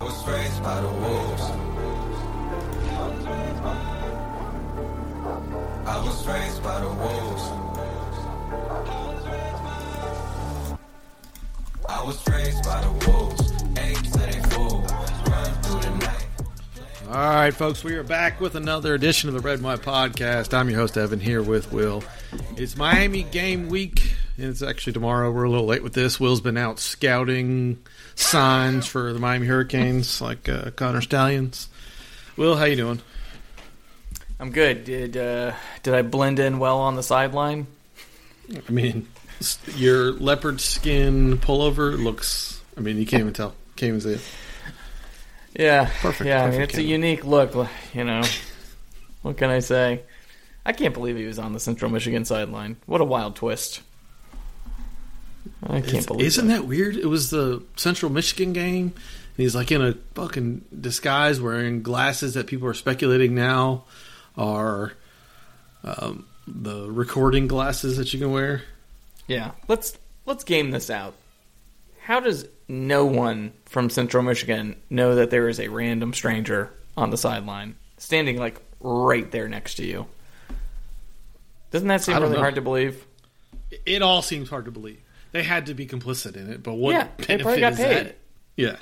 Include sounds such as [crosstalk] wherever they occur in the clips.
was raised by the wolves. I was raised by the wolves. I was raised by the wolves. Apes that they fool. Run through the night. All right, folks, we are back with another edition of the Red and White Podcast. I'm your host, Evan, here with Will. It's Miami game week, and it's actually tomorrow. We're a little late with this. Will's been out scouting signs for the Miami Hurricanes, like uh, Connor Stalions. Will, how you doing? I'm good. Did uh, did I blend in well on the sideline? I mean, your leopard skin pullover looks. I mean, you can't even tell. Can't even see it. Yeah, Perfect, Yeah, I mean, perfect it's a unique look. You know, what can I say? I can't believe he was on the Central Michigan sideline. What a wild twist! I can't It's- believe. Isn't that weird? It was the Central Michigan game. And he's like in a fucking disguise, wearing glasses that people are speculating now are um, the recording glasses that you can wear. Yeah, let's let's game this out. How does no one from Central Michigan know that there is a random stranger on the sideline standing like right there next to you? Doesn't that seem really know. hard to believe? It all seems hard to believe. They had to be complicit in it, but what Yeah, they probably got is paid. that? Yeah.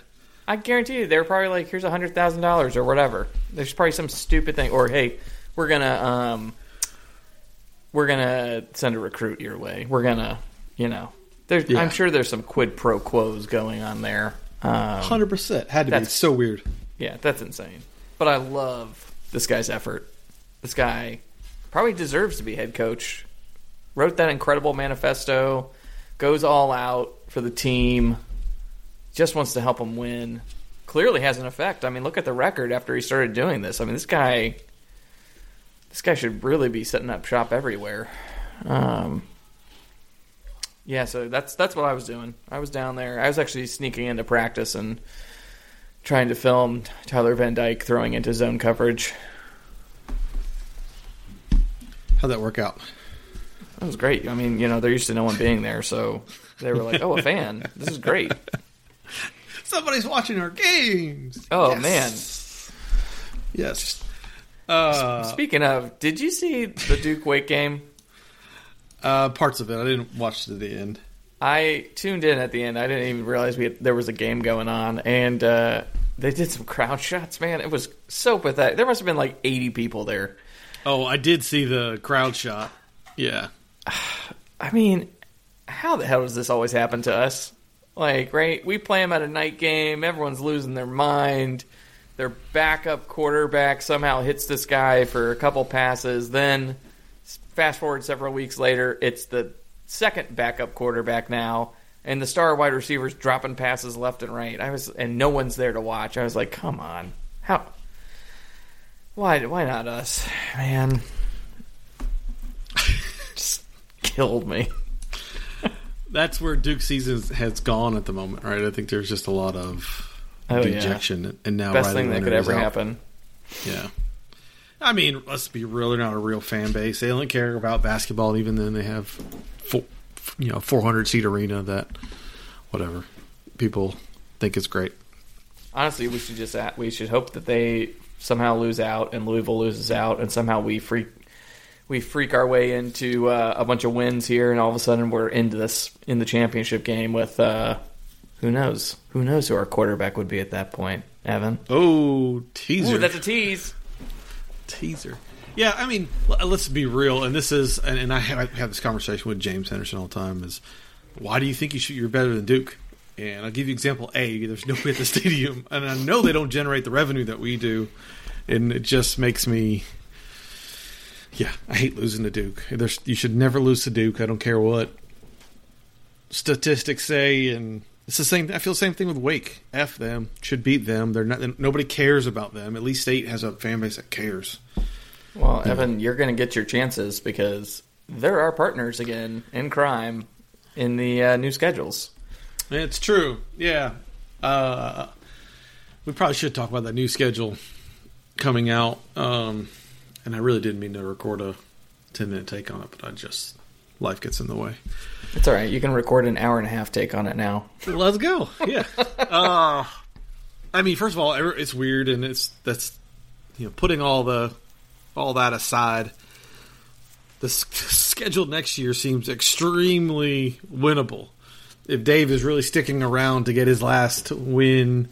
I guarantee you, they're probably like, "Here's a hundred thousand dollars or whatever." There's probably some stupid thing, or hey, we're gonna um, we're gonna send a recruit your way. We're gonna, you know, there's, Yeah. I'm sure there's some quid pro quos going on there. Um, Hundred percent had to be. It's so weird. Yeah, that's insane. But I love this guy's effort. This guy probably deserves to be head coach. Wrote that incredible manifesto, goes all out for the team, just wants to help them win. Clearly has an effect. I mean, look at the record after he started doing this. I mean, this guy this guy should really be setting up shop everywhere. Um yeah, so that's that's what I was doing. I was down there. I was actually sneaking into practice and trying to film Tyler Van Dyke throwing into zone coverage. How'd that work out? That was great. I mean, you know, they're used to no one being there, so they were like, "Oh, a fan! This is great." [laughs] Somebody's watching our games. Oh Yes. Yes. Uh, Speaking of, did you see the Duke Wake game? uh, parts of it. I didn't watch to the end. I tuned in at the end. I didn't even realize we had, there was a game going on, and uh, they did some crowd shots. Man, it was so pathetic. There must have been like eighty people there. Oh, I did see the crowd shot. Yeah. [sighs] I mean, how the hell does this always happen to us? Like, right? We play them at a night game. Everyone's losing their mind. Their backup quarterback somehow hits this guy for a couple passes. Then, fast forward several weeks later, it's the second backup quarterback now, and the star wide receivers dropping passes left and right. I was, and no one's there to watch. I was like, come on, how? Why? Why not us, man? Just killed me. That's where Duke season has gone at the moment, right? I think there's just a lot of Oh, yeah. dejection, and now Best Riley thing that could Leonard is ever out. happen. Yeah. I mean, let's be real. They're not a real fan base. They only care about basketball. Even then, they have, four, you know, 400 seat arena that, whatever, people think is great. Honestly, we should just we should hope that they somehow lose out and Louisville loses out, and somehow we freak we freak our way into uh, a bunch of wins here, and all of a sudden we're into this in the championship game with uh, who knows who knows who our quarterback would be at that point, Evan. Oh, teaser. Ooh, that's a tease. teaser. Yeah, I mean, let's be real. And this is, and, and I have, I have this conversation with James Henderson all the time. Is why do you think you should, you're better than Duke? And I'll give you example A. There's nobody at the [laughs] stadium, and I know they don't generate the revenue that we do, and it just makes me. Yeah, I hate losing to Duke. There's, you should never lose to Duke. I don't care what statistics say, and it's the same. I feel the same thing with Wake. F them. Should beat them. They're not. Nobody cares about them. At least State has a fan base that cares. Well, Evan, you're going to get your chances because there are partners again in crime in the uh, new schedules. It's true. Yeah. Uh, we probably should talk about that new schedule coming out. Um, and I really didn't mean to record a 10 minute take on it, but I just, life gets in the way. It's all right. You can record an hour and a half take on it now. Let's go. Yeah. [laughs] uh, I mean, first of all, it's weird, and it's that's you know putting all the all that aside. [laughs] The schedule next year seems extremely winnable. If Dave is really sticking around to get his last win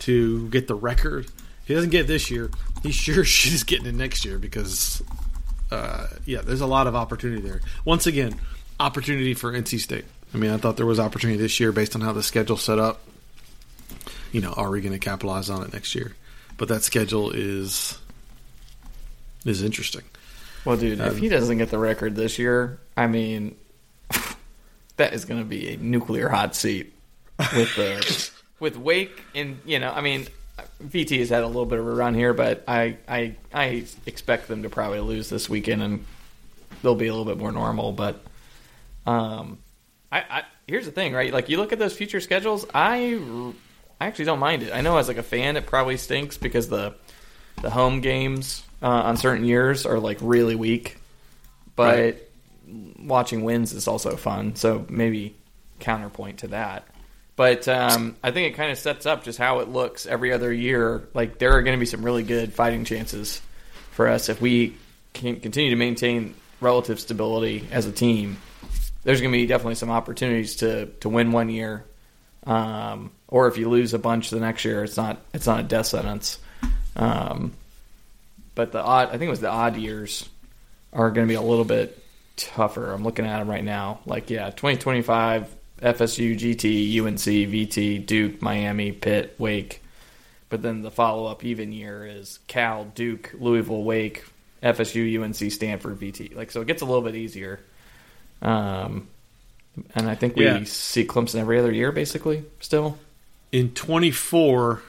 to get the record, he doesn't get it this year. He sure [laughs] she's getting it next year because, uh, yeah, there's a lot of opportunity there. Once again, opportunity for NC State. I mean, I thought there was opportunity this year based on how the schedule set up you know, are we going to capitalize on it next year? But that schedule is is interesting. Well, dude, if Um, he doesn't get the record this year, I mean, [laughs] that is going to be a nuclear hot seat with the [laughs] with Wake and you know, I mean, VT has had a little bit of a run here, but I I I expect them to probably lose this weekend and they'll be a little bit more normal. But um, I, I here's the thing, right? Like you look at those future schedules, I I actually don't mind it. I know as like a fan, it probably stinks because the the home games uh, on certain years are like really weak, but Right. watching wins is also fun. So maybe counterpoint to that. But um, I think it kind of sets up just how it looks every other year. Like there are going to be some really good fighting chances for us if we can continue to maintain relative stability as a team. There's going to be definitely some opportunities to to win one year, um, or if you lose a bunch the next year, it's not it's not a death sentence. Um, but the odd, I think it was the odd years are going to be a little bit tougher. I'm looking at them right now. Like yeah, 2025 FSU, GT, UNC, VT, Duke, Miami, Pitt, Wake. But then the follow up even year is Cal, Duke, Louisville, Wake, FSU, UNC, Stanford, VT. Like so, it gets a little bit easier. Um, and I think we Yeah. see Clemson every other year, basically. Still, In 24,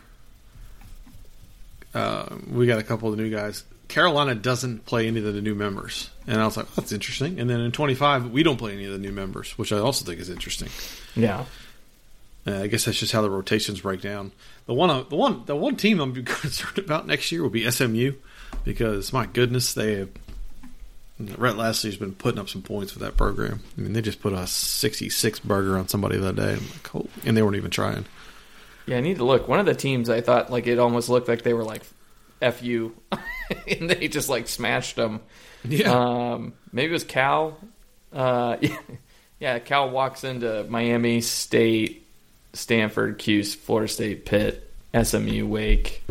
uh, we got a couple of new guys. Carolina doesn't play any of the new members, and I was like, "That's interesting." And then in 25, we don't play any of the new members, which I also think is interesting. yeah. Uh, I guess that's just how the rotations break down. The one, the one, the one team I'm [laughs] concerned about next year will be SMU because my goodness, they have. Rhett Lashlee's been putting up some points with that program. I mean, they just put a 66 burger on somebody the other day, I'm like, oh, and they weren't even trying. Yeah, I need to look. One of the teams, I thought like it almost looked like they were like "fu," [laughs] and they just like smashed them. Yeah, Um, maybe it was Cal. Uh, yeah, [laughs] yeah, Cal walks into Miami State, Stanford, Cuse, Florida State, Pitt, SMU, Wake,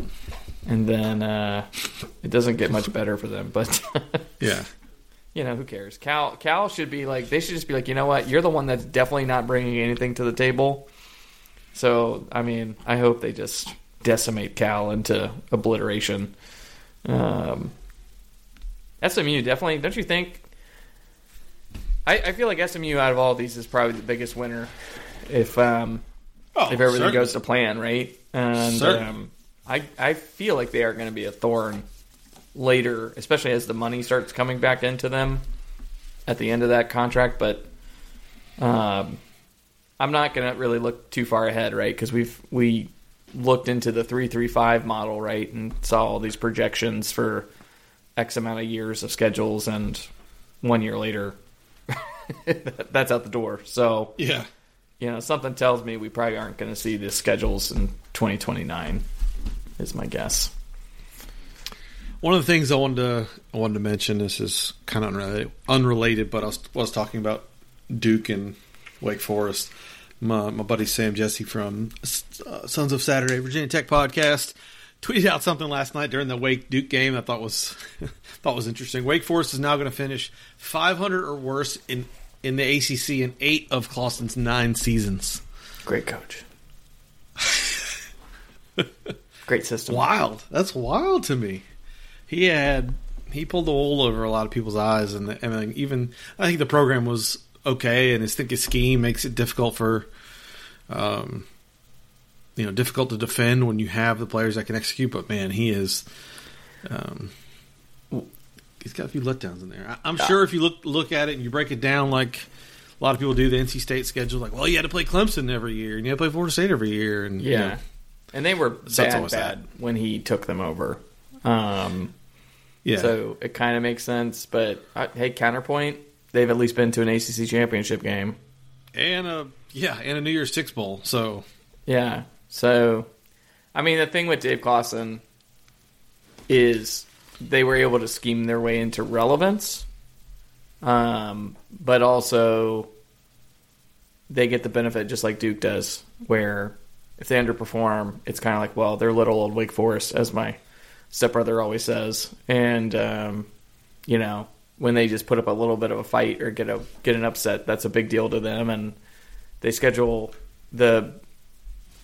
and then uh, it doesn't get much better for them. But [laughs] yeah, you know, who cares? Cal Cal should be like they should just be like, you know what? You're the one that's definitely not bringing anything to the table. So, I mean, I hope they just decimate Cal into obliteration. Um, SMU definitely, don't you think? I, I feel like SMU out of all these is probably the biggest winner if um, oh, if everything certainly. goes to plan, right? And um, I I feel like they are going to be a thorn later, especially as the money starts coming back into them at the end of that contract. But um, I'm not going to really look too far ahead, right? Because we've we looked into the three three five model, right, and saw all these projections for X amount of years of schedules, and one year later, [laughs] that's out the door. So yeah. you know, something tells me we probably aren't going to see the schedules in 2029. Is my guess. One of the things I wanted to I wanted to mention this is kind of unrelated, unrelated but I was, was talking about Duke and Wake Forest. My, my buddy Sam Jesse from uh, Sons of Saturday Virginia Tech podcast tweeted out something last night during the Wake Duke game. I thought was [laughs] thought was interesting. Wake Forest is now going to finish 500 or worse in in the ACC in eight of Clawson's nine seasons. Great coach. [laughs] Great system. wild. That's wild to me. He had he pulled the wool over a lot of people's eyes, and I mean, even I think the program was okay, and his think his scheme makes it difficult for, um, you know, difficult to defend when you have the players that can execute. But man, he is, um, he's got a few letdowns in there. I, I'm sure if you look look at it and you break it down like. A lot of people do the NC State schedule, like, well, you had to play Clemson every year, and you had to play Florida State every year, and you Yeah. know, And they were bad, bad when he took them over. Um, yeah. So it kind of makes sense. But uh, hey, counterpoint, they've at least been to an ACC championship game. and a yeah, and a New Year's Six bowl. So Yeah. So I mean, the thing with Dave Clawson is they were able to scheme their way into relevance, um, but also they get the benefit just like Duke does, where if they underperform, it's kind of like, well, they're little old Wake Forest, as my stepbrother always says, and um, you know when they just put up a little bit of a fight or get a get an upset, that's a big deal to them, and they schedule the,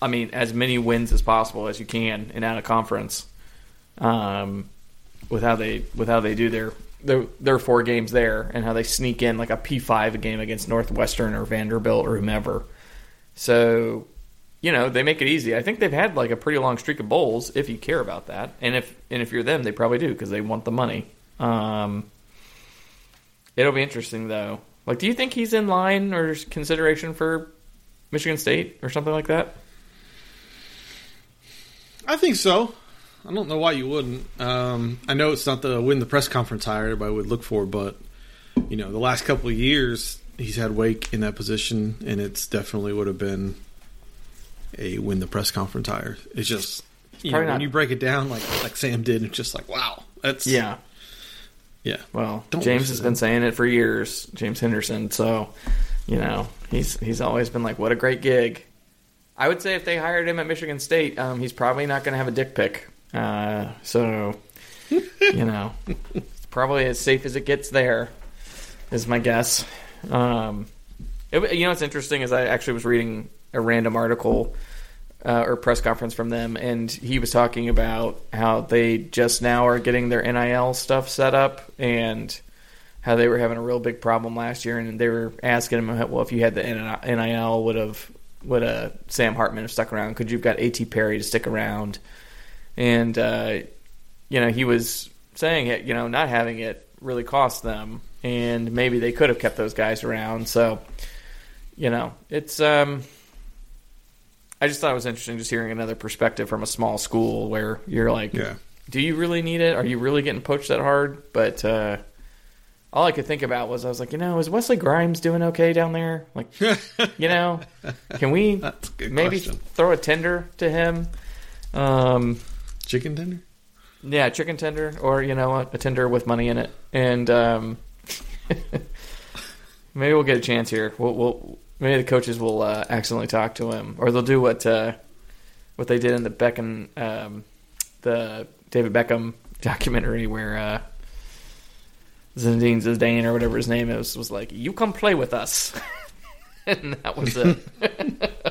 I mean, as many wins as possible as you can in out of conference, um, with how they with how they do their their their four games there and how they sneak in like a P five game against Northwestern or Vanderbilt or whomever. So, you know, they make it easy. I think they've had like a pretty long streak of bowls if you care about that, and if and if you're them, they probably do because they want the money. Um, it'll be interesting though. Like, do you think he's in line or consideration for Michigan State or something like that? I think so. I don't know why you wouldn't. Um, I know it's not the win the press conference hire everybody would look for, but you know, the last couple of years he's had Wake in that position, and it's definitely would have been a win the press conference hire. It's just you know, when you break it down like like Sam did, it's just like wow, that's Yeah. Yeah. Well, Don't James has been saying it for years, James Henderson. So, you know, he's he's always been like, "What a great gig." I would say if they hired him at Michigan State, um, he's probably not going to have a dick pic. Uh, so, [laughs] you know, it's probably as safe as it gets there, is my guess. Um, it, you know, what's interesting is I actually was reading a random article uh, or press conference from them, and he was talking about how they just now are getting their NIL stuff set up, and how they were having a real big problem last year, and they were asking him, well, if you had the NIL, would have would uh, Sam Hartman have stuck around? Could you've got A.T. Perry to stick around? And uh, you know, he was saying it, you know, not having it really cost them, and maybe they could have kept those guys around. So, you know, it's um. I just thought it was interesting just hearing another perspective from a small school where you're like, Yeah. do you really need it? Are you really getting poached that hard? But uh, all I could think about was I was like, you know, is Wesley Grimes doing okay down there? Like, [laughs] you know, can we That's a good maybe question. throw a tender to him? Um, Chicken tender? yeah, chicken tender, or you know, a, a tender with money in it, and um, [laughs] maybe we'll get a chance here. We'll, we'll maybe the coaches will uh, accidentally talk to him, or they'll do what uh, what they did in the Beckham, um, the David Beckham [laughs] documentary, where uh, Zinedine Zidane or whatever his name is was like, "You come play with us," [laughs] and that was it. [laughs]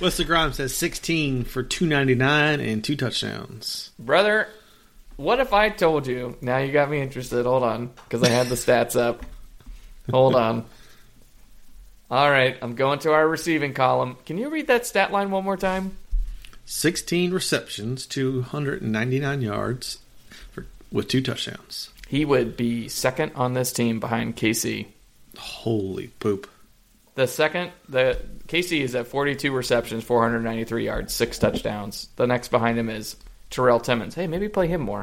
Wesley Grimes has 16 for 299 and two touchdowns. Brother, what if I told you? Now you got me interested. Hold on, because I had the stats up. Hold on. All right, I'm going to our receiving column. Can you read that stat line one more time? 16 receptions, 299 yards for, with two touchdowns. He would be second on this team behind KC. Holy poop. The second, the KC is at 42 receptions, 493 yards, six touchdowns. The next behind him is Terrell Timmons. Hey, maybe play him more.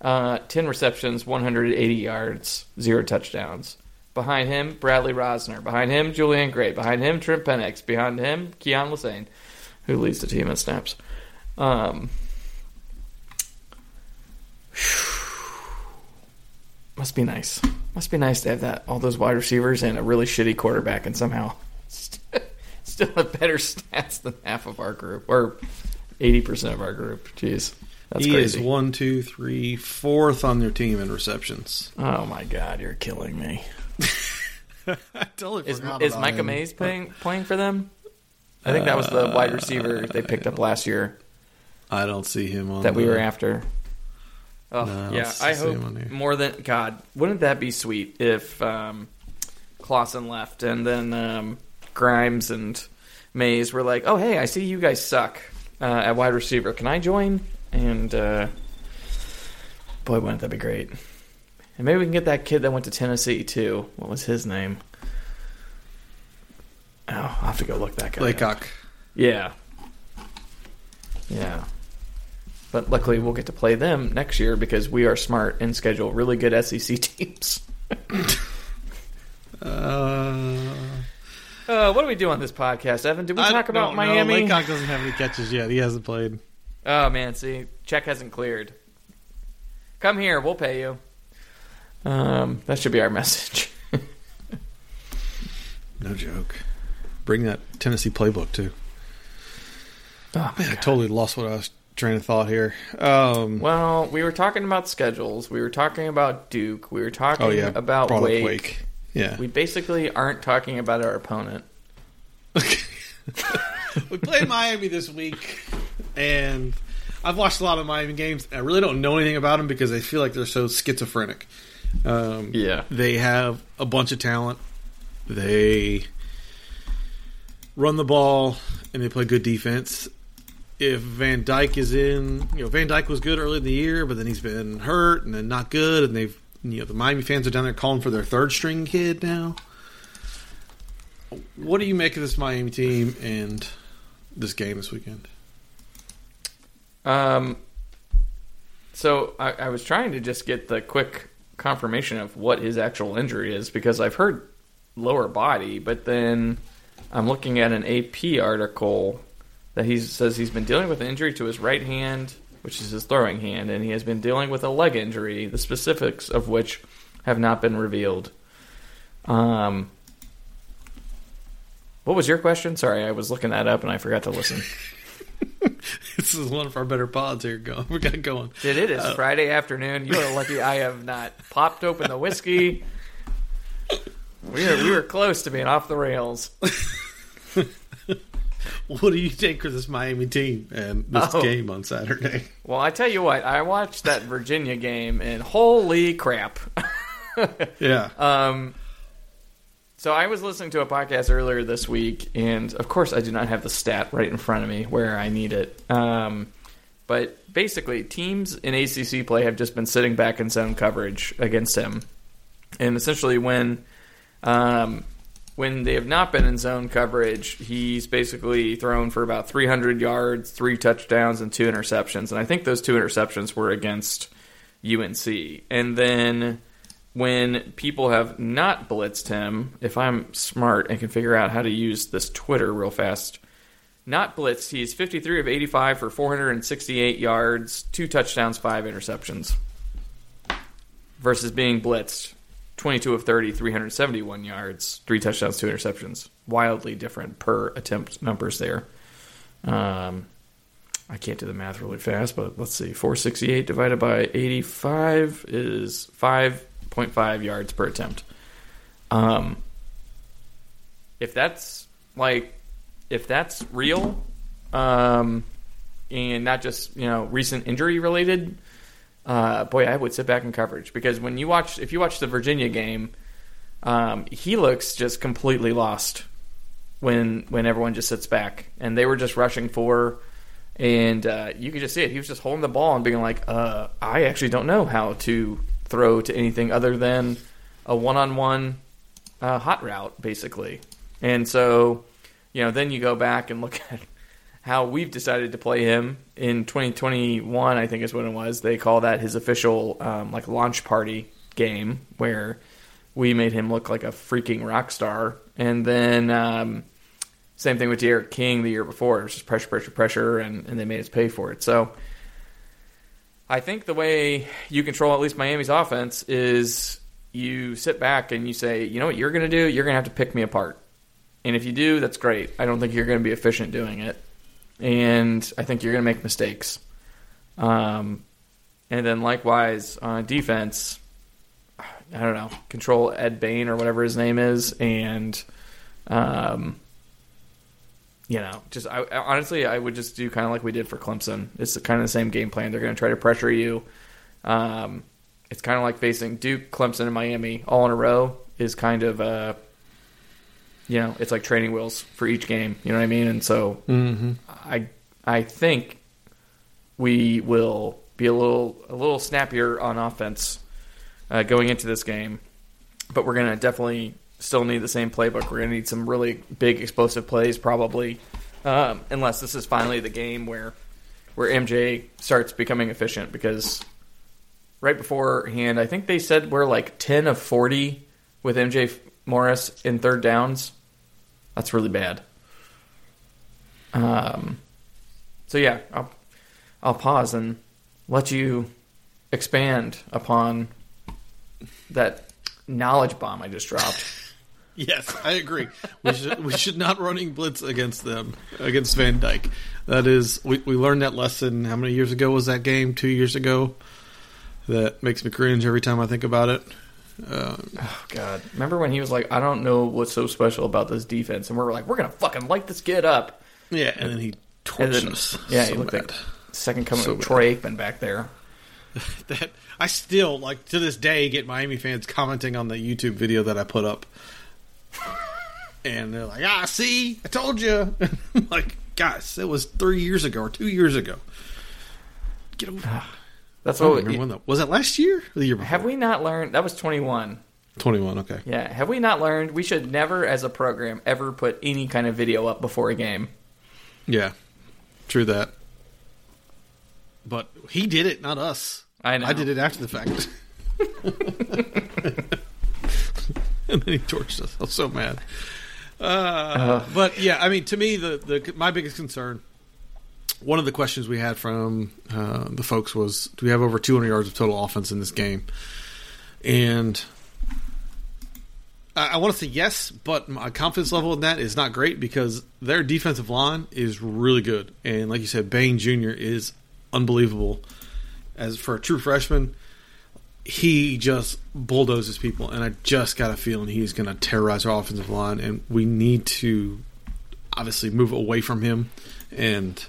Uh, 10 receptions, 180 yards, zero touchdowns. Behind him, Bradley Rozner. Behind him, Julian Gray. Behind him, Trent Pennix. Behind him, Keyon Lesane, who leads the team in snaps. Um, [sighs] must be nice. Must be nice to have that all those wide receivers and a really shitty quarterback, and somehow [laughs] still have better stats than half of our group or eighty percent of our group. Jeez, that's he crazy. is one, two, three, fourth on their team in receptions. oh my god, you're killing me. I [laughs] totally Is forgot is about Micah him. Mays playing playing for them? I think that was the wide receiver they picked up last year I don't see him on that we were after. Oh No, I yeah, see I hope more than God. Wouldn't that be sweet if um, Clawson left and then um, Grimes and Mays were like, "Oh hey, I see you guys suck uh, at wide receiver. Can I join?" And uh, boy, wouldn't that be great? And maybe we can get that kid that went to Tennessee too. What was his name? Oh, I'll have to go look that guy. up. Laycock. Yeah. Yeah. But luckily, we'll get to play them next year because we are smart and schedule really good SEC [laughs] teams. [laughs] Uh, Uh, what do we do on this podcast, Evan? Did we I talk about. Miami? Laycock doesn't have any catches yet. He hasn't played. Oh man, see, check hasn't cleared. Come here, we'll pay you. Um, that should be our [laughs] message. No joke. Bring that Tennessee playbook too. oh, Man, I totally lost what I was train of thought here. Um, Well, we were talking about schedules. We were talking about Duke. We were talking oh yeah, about Wake. Wake. Yeah, We basically aren't talking about our opponent. Okay. [laughs] we played Miami this week, and I've watched a lot of Miami games. I really don't know anything about them because I feel like they're so schizophrenic. Um, Yeah. they have a bunch of talent. They run the ball and they play good defense. If Van Dyke is in, you know, Van Dyke was good early in the year, but then he's been hurt and then not good, and they've, you know, the Miami fans are down there calling for their third string kid now. What do you make of this Miami team and this game this weekend? Um, so I, I was trying to just get the quick confirmation of what his actual injury is because I've heard lower body, but then I'm looking at an AP article that he says he's been dealing with an injury to his right hand, which is his throwing hand, and he has been dealing with a leg injury, the specifics of which have not been revealed. Um, what was your question? Sorry, I was looking that up and I forgot to listen. [laughs] [laughs] this is one of our better pods here. Going, [laughs] we got going. Dude, it is Friday afternoon. You are lucky I have not popped open the whiskey. [laughs] We were we were close to being off the rails. What do you take for this Miami team and this Oh. game on Saturday? Well, I tell you what, I watched that Virginia game and holy crap. Yeah. Um, so I was listening to a podcast earlier this week, and of course, I do not have the stat right in front of me where I need it. Um, but basically, teams in ACC play have just been sitting back in zone coverage against him, and essentially, when um, when they have not been in zone coverage, he's basically thrown for about 300 yards, three touchdowns, and two interceptions. And I think those two interceptions were against UNC. And then when people have not blitzed him, if I'm smart and can figure out how to use this Twitter real fast, not blitzed, he's 53 of 85 for 468 yards, two touchdowns, five interceptions. Versus being blitzed, 22 of 30, 371 yards, three touchdowns, two interceptions. Wildly different per attempt numbers there. Um, I can't do the math really fast, but let's see. 468 divided by 85 is 5.5 yards per attempt. Um, if that's like, if that's real, um, and not just you know recent injury related, uh, boy, I would sit back in coverage because when you watch, if you watch the Virginia game, um, he looks just completely lost when when everyone just sits back and they were just rushing for and uh, you could just see it. He was just holding the ball and being like, uh, "I actually don't know how to throw to anything other than a one-on-one uh, hot route, basically." And so, you know, then you go back and [laughs] look at how we've decided to play him in 2021. I think is when it was. They call that his official um, like launch party game, where we made him look like a freaking rock star, and then. Um, same thing with D'Eriq King the year before. It was just pressure, pressure, pressure, and, and they made us pay for it. So I think the way you control at least Miami's offense is you sit back and you say, you know what you're going to do? You're going to have to pick me apart. And if you do, that's great. I don't think you're going to be efficient doing it. And I think you're going to make mistakes. Um, and then likewise on defense, I don't know, control Ed Bain or whatever his name is, and um, you know, just I, I- honestly, I would just do kind of like we did for Clemson. It's kind of the same game plan. They're going to try to pressure you. Um, it's kind of like facing Duke, Clemson, and Miami all in a row. Is kind of uh, you know, it's like training wheels for each game. You know what I mean? And so Mm-hmm. I I think we will be a little a little snappier on offense uh, going into this game, but we're gonna definitely still need the same playbook. We're gonna need some really big explosive plays probably, um, unless this is finally the game where where MJ starts becoming efficient because right beforehand I think they said we're like ten of forty with MJ Morris in third downs. That's really bad. Um, so yeah, I'll I'll pause and let you expand upon that knowledge bomb I just dropped. [laughs] Yes, I agree. we should we should not running blitz against them against Van Dyke. That is, we we learned that lesson. How many years ago was that game? Two years ago. That makes me cringe every time I think about it. Um, Oh God! Remember when he was like, "I don't know what's so special about this defense," and we were like, "We're gonna fucking light this kid up." yeah, and then he And torched then, us. yeah, so he looked bad. like second coming So of bad. Troy Aikman back there. [laughs] that I still like to this day get Miami fans commenting on the YouTube video that I put up, and they're like, "Ah, see, I told you." [laughs] I'm like, guys, it was three years ago or two years ago. Get over. That's I don't what. remember when that was. it last year or the year before? have we not learned? That was twenty one. Twenty one. Okay. Yeah, have we not learned? We should never, as a program, ever put any kind of video up before a game. Yeah, true that. But he did it, not us. I know. I did it after the fact. [laughs] [laughs] and then he torched us. I was so mad. Uh, but yeah, I mean, to me, the, the my biggest concern, one of the questions we had from uh, the folks was, do we have over 200 yards of total offense in this game? And I, I want to say yes, but my confidence level in that is not great because their defensive line is really good, and like you said, Bain Jr. is unbelievable. As for a true freshman, he just bulldozes people, and I just got a feeling he's going to terrorize our offensive line, and we need to obviously move away from him and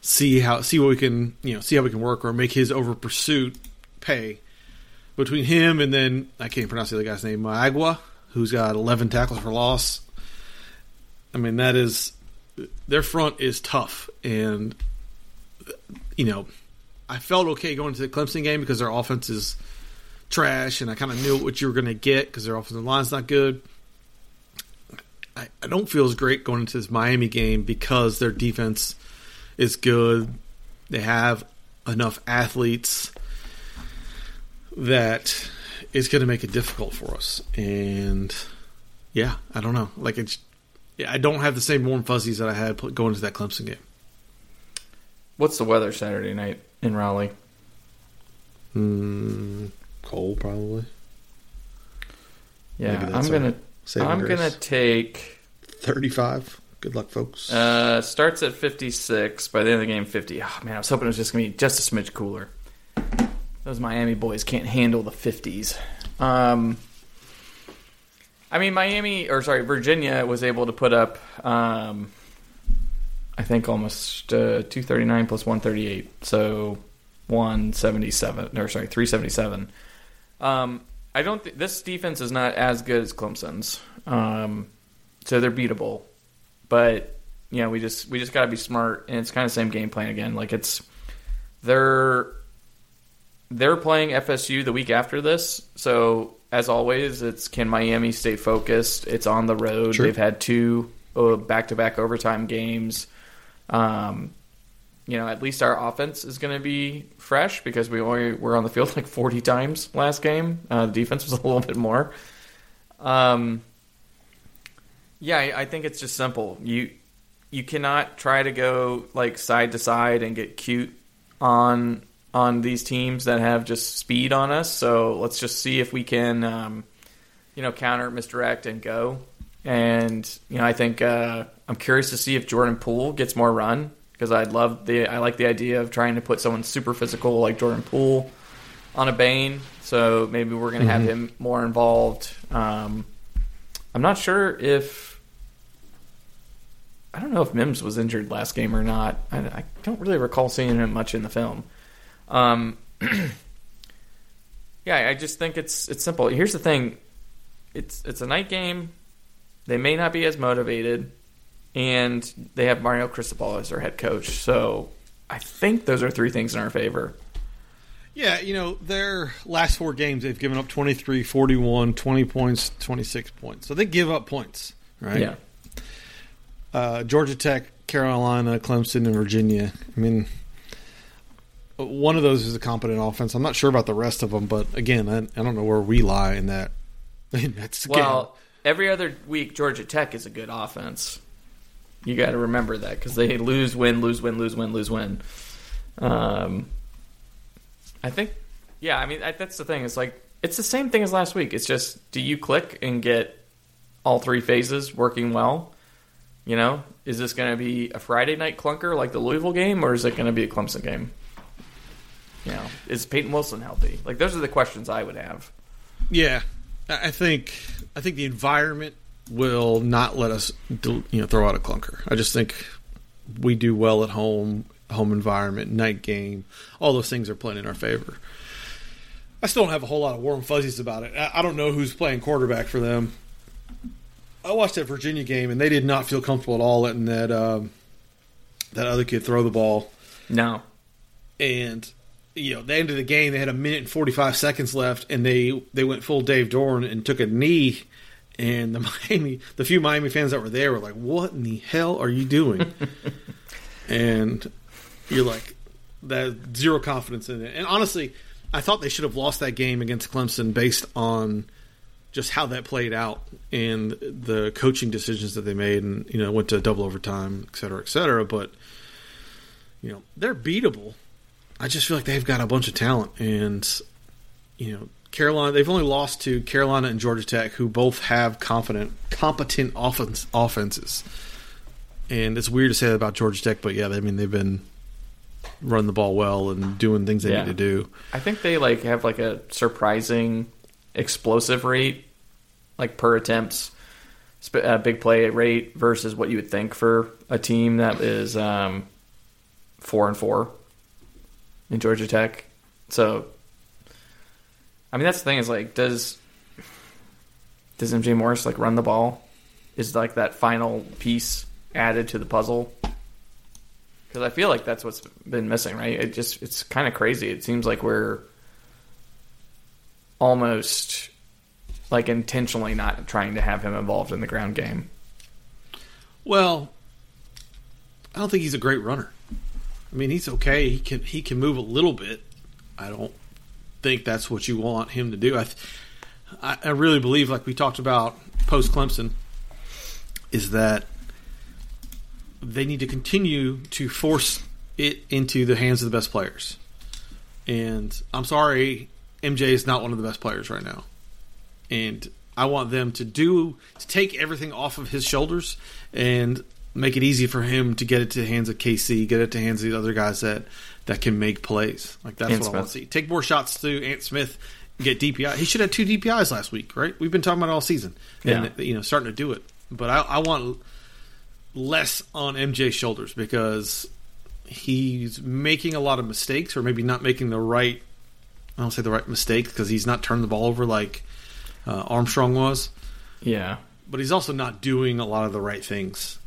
see how see what we can you know see how we can work or make his over pursuit pay between him and then I can't pronounce the other guy's name Agua, who's got 11 tackles for loss. I mean that is their front is tough, and you know I felt okay going to the Clemson game because their offense is trash, and I kind of knew what you were going to get because their offensive line's not good. I, I don't feel as great going into this Miami game because their defense is good. They have enough athletes that it's going to make it difficult for us. And yeah, I don't know. Like it's, yeah, I don't have the same warm fuzzies that I had going into that Clemson game. What's the weather Saturday night in Raleigh? Mm, cold, probably. Yeah, I'm gonna. I'm grace. gonna take. Thirty-five. Good luck, folks. Uh, starts at 56. By the end of the game, 50. Oh man, I was hoping it was just gonna be just a smidge cooler. Those Miami boys can't handle the 50s. Um, I mean, Miami or sorry, Virginia was able to put up. Um, I think almost uh, 239 plus 138, so 177 or sorry 377. Um, I don't. Th- this defense is not as good as Clemson's, um, so they're beatable. But you know, we just we just got to be smart, and it's kind of the same game plan again. Like it's they're they're playing FSU the week after this, so as always, it's can Miami stay focused? It's on the road. Sure. They've had two uh, back-to-back overtime games. Um, you know, at least our offense is going to be fresh because we only were on the field like 40 times last game. Uh, the defense was [laughs] a little bit more. Um, yeah, I, I think it's just simple. You you cannot try to go like side to side and get cute on on these teams that have just speed on us. So let's just see if we can, um, you know, counter, misdirect, and go. And you know, I think uh, I'm curious to see if Jordan Poole gets more run because I'd love the I like the idea of trying to put someone super physical like Jordan Poole on a Bain. So maybe we're going to have him more involved. Um, I'm not sure if I don't know if Mims was injured last game or not. I, I don't really recall seeing him much in the film. Um, [clears throat] yeah, I just think it's it's simple. Here's the thing: it's it's a night game. They may not be as motivated, and they have Mario Cristobal as their head coach. So I think those are three things in our favor. Yeah, you know, their last four games, they've given up 23, 41, 20 points, 26 points. So they give up points, right? Yeah, Uh, Georgia Tech, Carolina, Clemson, and Virginia. I mean, one of those is a competent offense. I'm not sure about the rest of them, but again, I, I don't know where we lie in that. [laughs] In that scale. Well, every other week Georgia Tech is a good offense. You got to remember that because they lose, win, lose, win, lose, win, lose, win. Um, I think, yeah. I mean, I, that's the thing. It's like it's the same thing as last week. It's just do you click and get all three phases working well? You know, is this going to be a Friday night clunker like the Louisville game, or is it going to be a Clemson game? You know, is Peyton Wilson healthy? Like those are the questions I would have. Yeah, I I think I think the environment will not let us, you know, throw out a clunker. I just think we do well at home, home environment, night game. All those things are playing in our favor. I still don't have a whole lot of warm fuzzies about it. I don't know who's playing quarterback for them. I watched that Virginia game, and they did not feel comfortable at all letting that um, that other kid throw the ball. No, and you know, the end of the game, they had a minute and forty five seconds left, and they they went full Dave Doeren and took a knee. And the [laughs] Miami, the few Miami fans that were there were like, "What in the hell are you doing?" [laughs] and you're like, that zero confidence in it. And honestly, I thought they should have lost that game against Clemson based on just how that played out and the coaching decisions that they made, and you know, went to double overtime, et cetera, et cetera. But you know, they're beatable. I just feel like they've got a bunch of talent, and you know, Carolina. They've only lost to Carolina and Georgia Tech, who both have confident, competent offense offenses. And it's weird to say that about Georgia Tech, but yeah, I mean they've been running the ball well and doing things they Yeah. need to do. I think they like have like a surprising explosive rate, like per attempts, sp- uh, big play rate versus what you would think for a team that is um, four and four in Georgia Tech. So, I mean, that's the thing is like, does does MJ Morris like run the ball? Is like that final piece added to the puzzle? Because I feel like that's what's been missing, right? It just it's kind of crazy. It seems like we're almost like intentionally not trying to have him involved in the ground game. Well, I don't think he's a great runner. I mean, he's okay. He can he can move a little bit. I don't think that's what you want him to do. I I really believe, like we talked about post Clemson, is that they need to continue to force it into the hands of the best players. And I'm sorry, MJ is not one of the best players right now. And I want them to do to take everything off of his shoulders and make it easy for him to get it to the hands of KC, get it to the hands of the other guys that that can make plays. Like that's Ant what I want to see. Take more shots to Ant Smith, get DPI. He should have two DPIs last week, right? We've been talking about it all season, and Yeah. you know, starting to do it. But I, I want less on MJ's shoulders because he's making a lot of mistakes, or maybe not making the right. I don't say the right mistakes because he's not turning the ball over like uh, Armstrong was, Yeah. but he's also not doing a lot of the right things.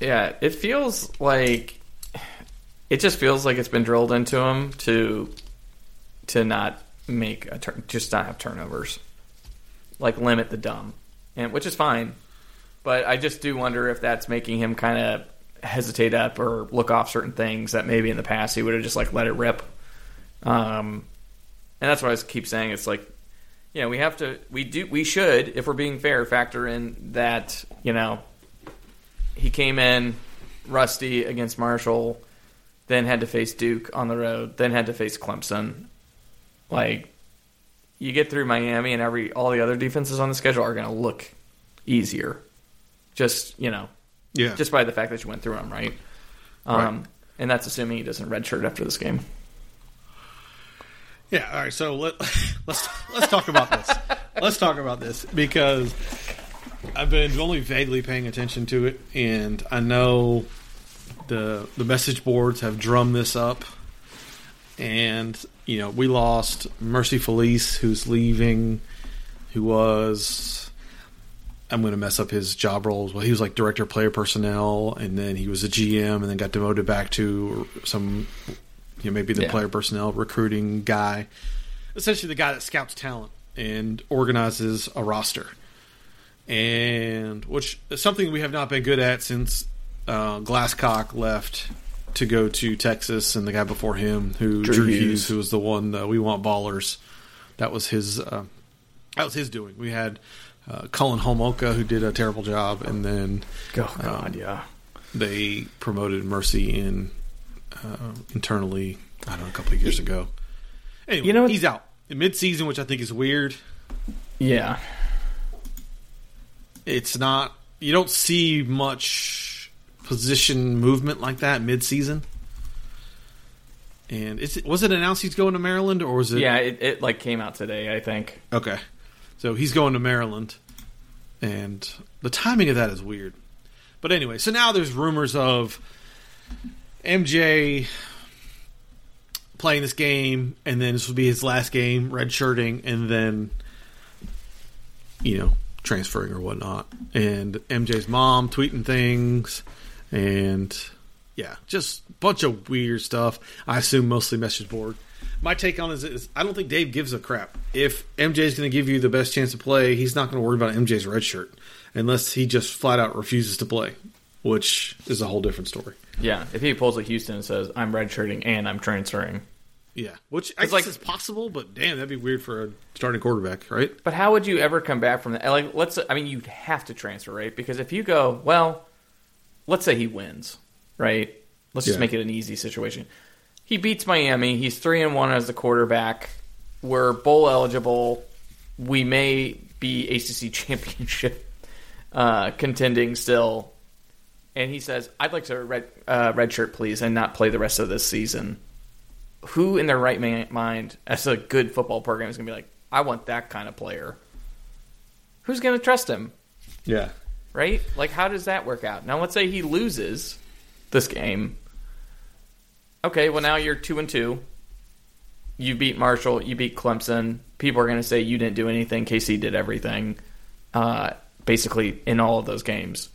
Yeah, it feels like it just feels like it's been drilled into him to to not make a turn, just not have turnovers, like limit the dumb, and which is fine. But I just do wonder if that's making him kind of hesitate up or look off certain things that maybe in the past he would have just like let it rip. Um, and that's what I keep saying. It's like, you know, we have to, we do, we should, if we're being fair, factor in that, you know, he came in rusty against Marshall, then had to face Duke on the road, then had to face Clemson. Like, you get through Miami, and every all the other defenses on the schedule are going to look easier. Just you know, Yeah, just by the fact that you went through them, right? Um, Right. And that's assuming he doesn't redshirt after this game. Yeah, all right. So let [laughs] let's let's talk about this. let's talk about this because I've been only vaguely paying attention to it, and I know the the message boards have drummed this up. And you know, we lost Mercy Felice, who's leaving, who was I'm going to mess up his job roles. Well, he was like director of player personnel, and then he was a GM, and then got demoted back to some, you know, maybe the Yeah. player personnel recruiting guy. Essentially, the guy that scouts talent and organizes a roster, and which is something we have not been good at since uh, Glasscock left to go to Texas, and the guy before him, who Drew Drew, Hughes. Hughes, who was the one uh, we want ballers. That was his uh, That was his doing. We had uh, Colin Homoka who did a terrible job, and then Oh God, Um, yeah. they promoted Mercy in uh, internally. I don't know a couple of years ago. Anyway, You know he's out in mid-season, which I think is weird. Yeah. It's not. You don't see much position movement like that mid-season. And is it, was it announced he's going to Maryland, or was it? Yeah, it, it like came out today, I think. Okay. So he's going to Maryland. And the timing of that is weird. But anyway, so now there's rumors of MJ playing this game, and then this will be his last game, redshirting, and then, you know, transferring or whatnot. And MJ's mom tweeting things, and yeah, just a bunch of weird stuff. I assume mostly message board. My take on it is, is I don't think Dave gives a crap. If MJ's going to give you the best chance to play, he's not going to worry about MJ's red shirt unless he just flat out refuses to play, which is a whole different story. Yeah, if he pulls a Houston and says, "I'm redshirting and I'm transferring," Yeah, which I guess like- is possible, but damn, that'd be weird for a starting quarterback, right? But how would you ever come back from that? Like, let's. I mean, you'd have to transfer, right? Because if you go, well, let's say he wins, right? Let's just Yeah. make it an easy situation. He beats Miami. He's three and one as the quarterback. We're bowl eligible. We may be ACC [laughs] championship uh, contending still. And he says, "I'd like to red uh, redshirt, please, and not play the rest of this season." Who in their right ma- mind, as a good football program, is going to be like, "I want that kind of player"? Who's going to trust him? Yeah, right? Like, how does that work out? Now, let's say he loses this game. Okay, well, now you're two and two. You beat Marshall. You beat Clemson. People are going to say you didn't do anything. KC did everything, uh, basically in all of those games.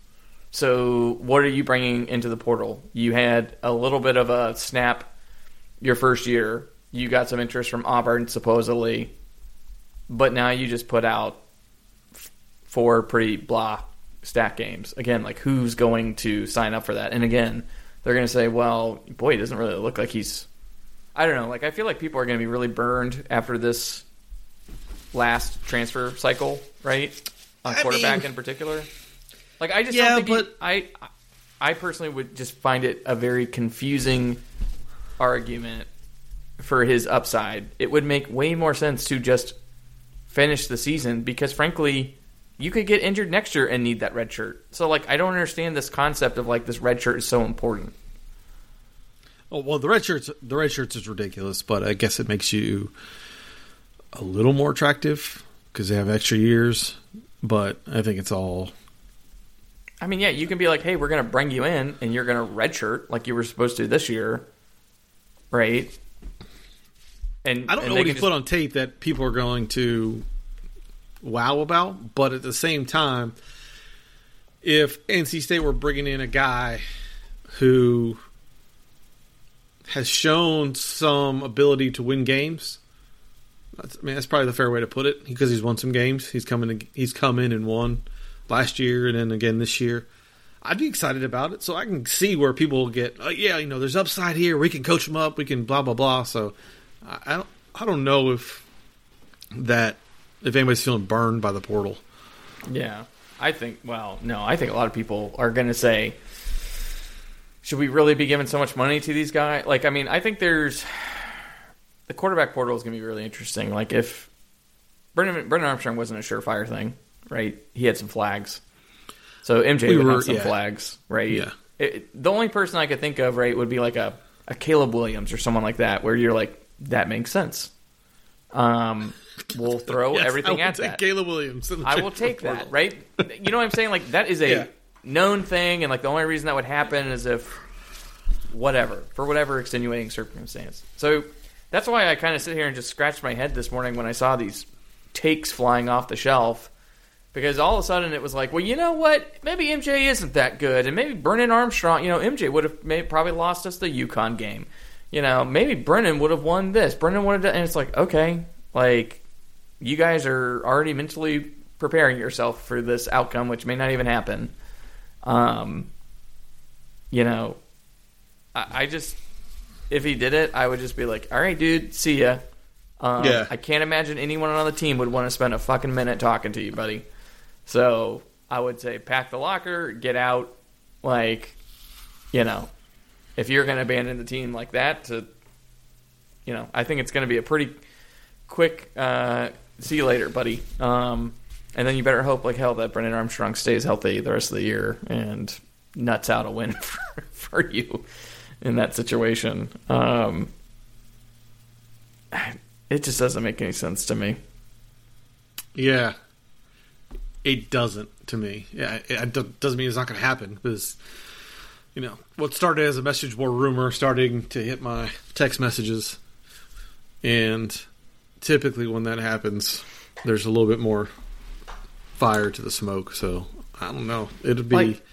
So, what are you bringing into the portal? You had a little bit of a snap your first year. You got some interest from Auburn, supposedly, but now you just put out four pretty blah stat games. Again, like who's going to sign up for that? And again, they're going to say, well, boy, it doesn't really look like he's. I don't know. Like I feel like people are going to be really burned after this last transfer cycle, right? On I quarterback mean- in particular. Like I just Yeah, don't think he- but- I I personally would just find it a very confusing argument for his upside. It would make way more sense to just finish the season because frankly you could get injured next year and need that red shirt. So like I don't understand this concept of like this red shirt is so important. Oh, well, the red shirts, the red shirts is ridiculous, but I guess it makes you a little more attractive because they have extra years. But I think it's all I mean, yeah, you can be like, "Hey, we're going to bring you in and you're going to red shirt like you were supposed to this year." Right? And I don't and know what he can put on tape that people are going to wow about, but at the same time, if NC State were bringing in a guy who has shown some ability to win games, that's, I mean that's probably the fair way to put it because he's won some games. He's coming, he's come in and won last year and then again this year. I'd be excited about it, so I can see where people will get, oh, yeah, you know, there's upside here. We can coach them up. We can blah blah blah. So I don't, I don't know if that if anybody's feeling burned by the portal. Yeah. I think, well, no, I think a lot of people are going to say, should we really be giving so much money to these guys? Like, I mean, I think there's the quarterback portal is going to be really interesting. Like, if Brennan, Brennan Armstrong wasn't a surefire thing, right? He had some flags. So MJ We would were- have some yeah. flags, right? Yeah. It, the only person I could think of, right, would be like a, a Caleb Williams or someone like that, where you're like, that makes sense. Um, we'll throw [laughs] Yes, everything I will at take that. Caleb Williams. I will take that, right? You know what I'm saying? Like that is a Yeah. known thing, and like the only reason that would happen is if whatever for whatever extenuating circumstance. So that's why I kind of sit here and just scratched my head this morning when I saw these takes flying off the shelf. Because all of a sudden it was like, well, you know what? Maybe MJ isn't that good, and maybe Brennan Armstrong. You know, MJ would have may, probably lost us the UConn game. You know, maybe Brennan would have won this. Brennan would have, and it's like, okay, like you guys are already mentally preparing yourself for this outcome, which may not even happen. Um, you know, I, I just if he did it, I would just be like, all right, dude, see ya. Um, Yeah. I can't imagine anyone on the team would want to spend a fucking minute talking to you, buddy. So I would say pack the locker, get out. Like, you know, if you're going to abandon the team like that, to, you know, I think it's going to be a pretty quick uh, see you later, buddy. Um, and then you better hope like hell that Brennan Armstrong stays healthy the rest of the year and nuts out a win [laughs] for, for you in that situation. Um, it just doesn't make any sense to me. Yeah, it doesn't to me. Yeah, it, doesn't mean it's not going to happen because you know what started as a message board rumor starting to hit my text messages, and typically when that happens, there's a little bit more fire to the smoke. So I don't know. It'll be, Like-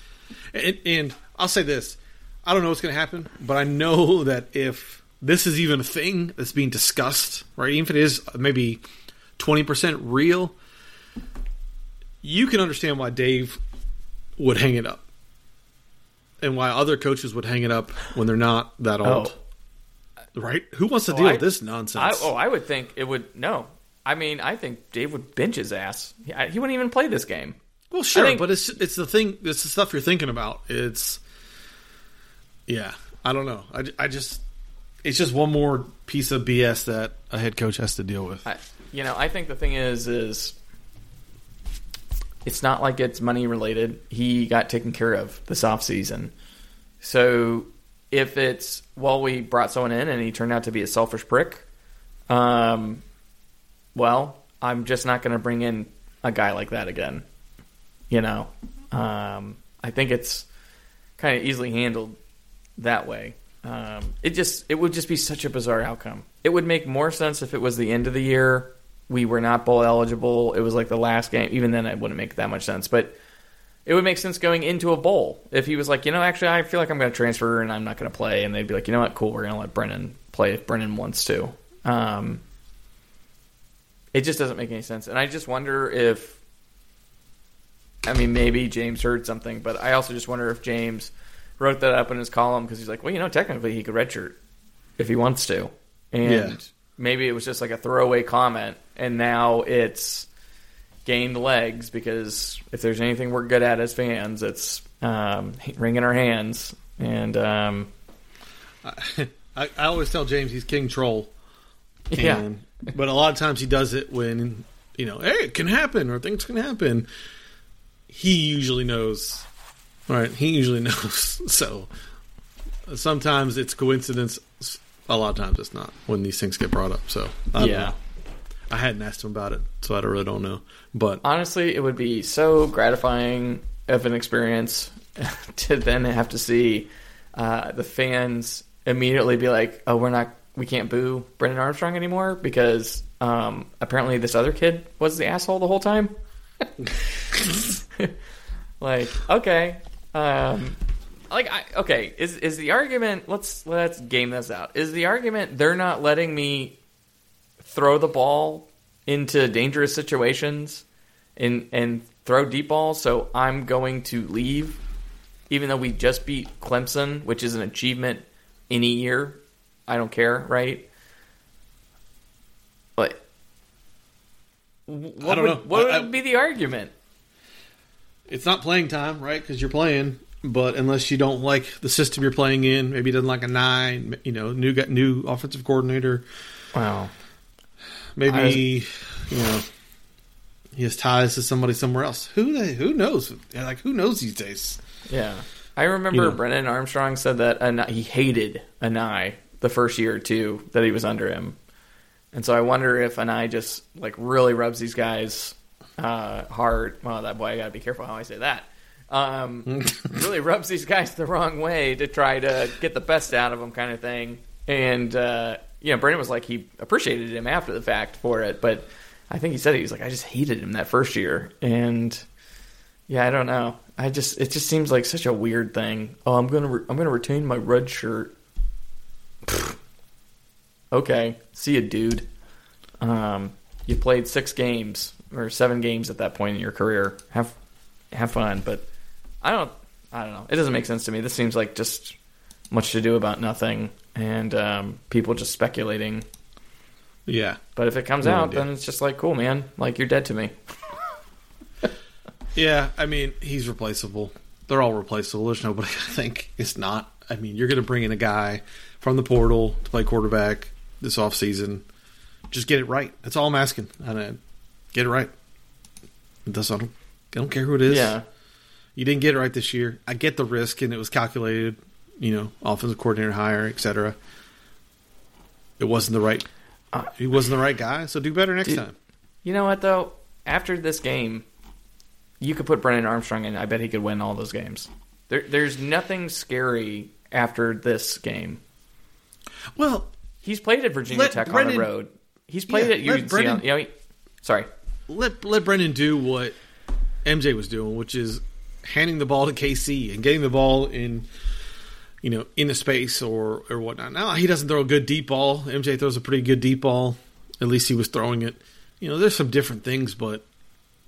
and, and I'll say this: I don't know what's going to happen, but I know that if this is even a thing that's being discussed, right? Even if it is maybe twenty percent real, you can understand why Dave would hang it up, and why other coaches would hang it up when they're not that old. Oh. Right? Who wants to Oh, deal I- with this I, nonsense? oh, I would think it would. No, I mean, I think Dave would bench his ass. He, I- he wouldn't even play this game. Well, sure, think- but it's it's the thing. It's the stuff you're thinking about. It's yeah. I don't know. I, I just it's just one more piece of BS that a head coach has to deal with. I, you know, I think the thing is, is it's not like it's money related. He got taken care of this off season. So if it's well, we brought someone in and he turned out to be a selfish prick, um, well, I'm just not going to bring in a guy like that again. You know, um, I think it's kind of easily handled that way. Um, it just it would just be such a bizarre outcome. It would make more sense if it was the end of the year. We were not bowl eligible. It was like the last game. Even then, it wouldn't make that much sense. But it would make sense going into a bowl if he was like, you know, actually, I feel like I'm going to transfer and I'm not going to play, and they'd be like, you know what, cool, we're going to let Brennan play if Brennan wants to. Um, it just doesn't make any sense, and I just wonder if, I mean, maybe James heard something, but I also just wonder if James wrote that up in his column because he's like, well, you know, technically he could redshirt if he wants to, and Yeah. maybe it was just like a throwaway comment, and now it's gained legs because if there's anything we're good at as fans, it's um, wringing our hands. And um, [laughs] I, I always tell James he's king troll. yeah, but a lot of times he does it when you know, hey, it can happen or things can happen. He usually knows, right? He usually [laughs] knows. So sometimes it's coincidence. A lot of times it's not when these things get brought up. So I don't yeah. know. I hadn't asked him about it, so I really don't know. But Honestly, it would be so gratifying of an experience [laughs] to then have to see uh, the fans immediately be like, "Oh, we're not, we can't boo Brennan Armstrong anymore because um, apparently this other kid was the asshole the whole time." [laughs] like, okay, um, like, I, okay, is is the argument? Let's let's game this out. Is the argument they're not letting me throw the ball into dangerous situations and and throw deep balls, so I'm going to leave, even though we just beat Clemson, which is an achievement any year. I don't care, right? But what don't would, know. what would I- be the argument? it's not playing time, right? Because you're playing. But unless you don't like the system you're playing in, maybe doesn't like a nine. You know, new got new offensive coordinator. Wow. Maybe was- you know he has ties to somebody somewhere else. Who they, who knows? Yeah, Like who knows these days? Yeah. I remember You know. Brennan Armstrong said that Anae, he hated Anae the first year or two that he was under him. And so I wonder if Anae just like really rubs these guys uh, hard. Well, that boy, I got to be careful how I say that. Um, [laughs] really rubs these guys the wrong way to try to get the best out of them, kind of thing. And uh, you know, Brennan was like he appreciated him after the fact for it, but I think he said he was like I just hated him that first year, and yeah, I don't know. I just it just seems like such a weird thing. Oh, I'm gonna re- I'm gonna retain my red shirt. Okay, see you, dude. Um, you played six games or seven games at that point in your career. Have have fun, but I don't I don't know. It doesn't make sense to me. This seems like just much to do about nothing, and um, people just speculating. Yeah, But if it comes No out, idea. then it's just like, cool, man. Like you're dead to me. [laughs] yeah. I mean, he's replaceable. They're all replaceable. There's nobody [laughs] I think is not. I mean, you're going to bring in a guy from the portal to play quarterback this offseason. Just get it right. That's all I'm asking. And get it right. That's I don't. I don't care who it is. Yeah. You didn't get it right this year. I get the risk, and it was calculated. You know, offensive coordinator hire, etc. It wasn't the right. Uh, he wasn't the right guy. So do better next Dude, time. You know what though? After this game, you could put Brennan Armstrong in. I bet he could win all those games. There, there's nothing scary after this game. Well, He's played at Virginia Tech on the road. He's played Yeah, at UNC. Brennan- you know, he- sorry. let let Brennan do what MJ was doing, which is handing the ball to KC and getting the ball in, you know, in a space or or whatnot. Now he doesn't throw a good deep ball. MJ throws a pretty good deep ball. At least he was throwing it. You know, there's some different things, but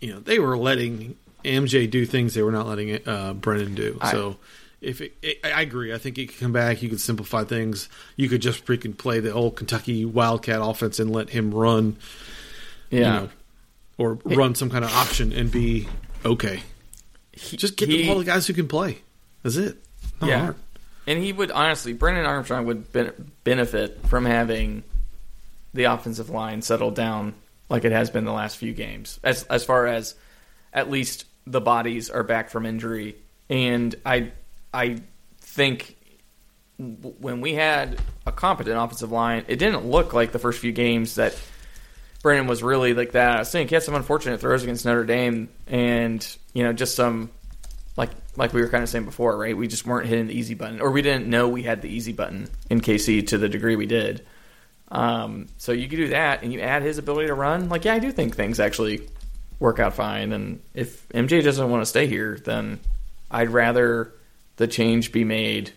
you know they were letting MJ do things they were not letting uh, Brennan do. I- so. If it, it, I agree, I think he could come back. You could simplify things. You could just freaking play the old Kentucky Wildcat offense and let him run Yeah. you know, or run some kind of option and be okay. He- Just get he- the ball to guys who can play. That's it. Not Yeah. hard. And he would honestly, Brennan Armstrong would ben- benefit from having the offensive line settled down like it has been the last few games. As as far as at least the bodies are back from injury, and I I think when we had a competent offensive line, it didn't look like the first few games that Brennan was really like that. I thinking he had some unfortunate throws against Notre Dame, and you know just some like like we were kind of saying before, right? We just weren't hitting the easy button, or we didn't know we had the easy button in KC to the degree we did. Um, so you could do that, and you add his ability to run. Like, yeah, I do think things actually work out fine. And if MJ doesn't want to stay here, then I'd rather the change be made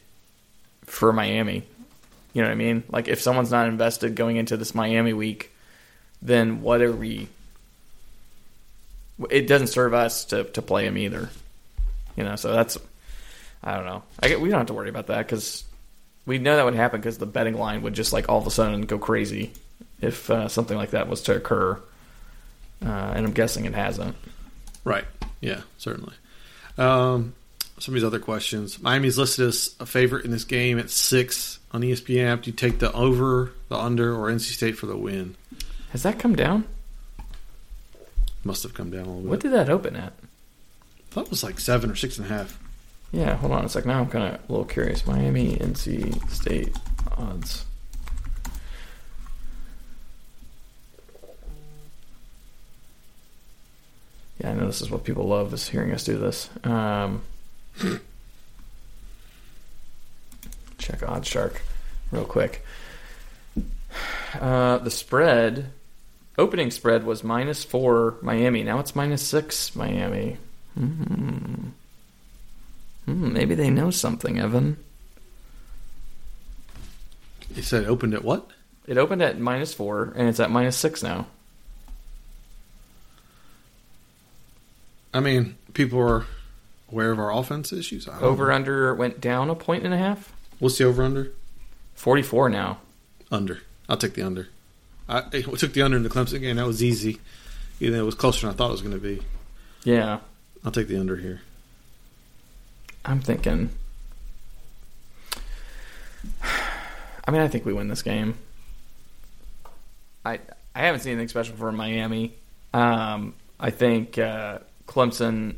for Miami. You know what I mean? Like, if someone's not invested going into this Miami week, then what are we? It doesn't serve us to to play him either. You know, so that's I don't know. I get, we don't have to worry about that because we know that would happen because the betting line would just like all of a sudden go crazy if uh, something like that was to occur. Uh, and I'm guessing it hasn't. Right. Yeah, certainly. Um, some of these other questions. Miami's listed as a favorite in this game at six on ESPN app. Do you take the over, the under, or NC State for the win? Has that come down? Must have come down a little bit. What did that open at? Thought it was like seven or six and a half. Yeah, hold on a sec. Now I'm kind of a little curious. Miami, NC State odds. Yeah, I know this is what people love is hearing us do this. Um, check OddsShark real quick. Uh, the spread, opening spread was minus four Miami. Now it's minus six Miami. Hmm. Hmm, maybe they know something, Evan. You said it opened at what? It opened at minus four, and it's at minus six now. I mean, people are aware of our offense issues. Over know. under went down a point and a half. What's the over under? 44 now. Under. I'll take the under. I, I took the under in the Clemson game. That was easy. Even though it was closer than I thought it was going to be. Yeah. I'll take the under here. I'm thinking. I mean, I think we win this game. I I haven't seen anything special from Miami. Um, I think uh, Clemson.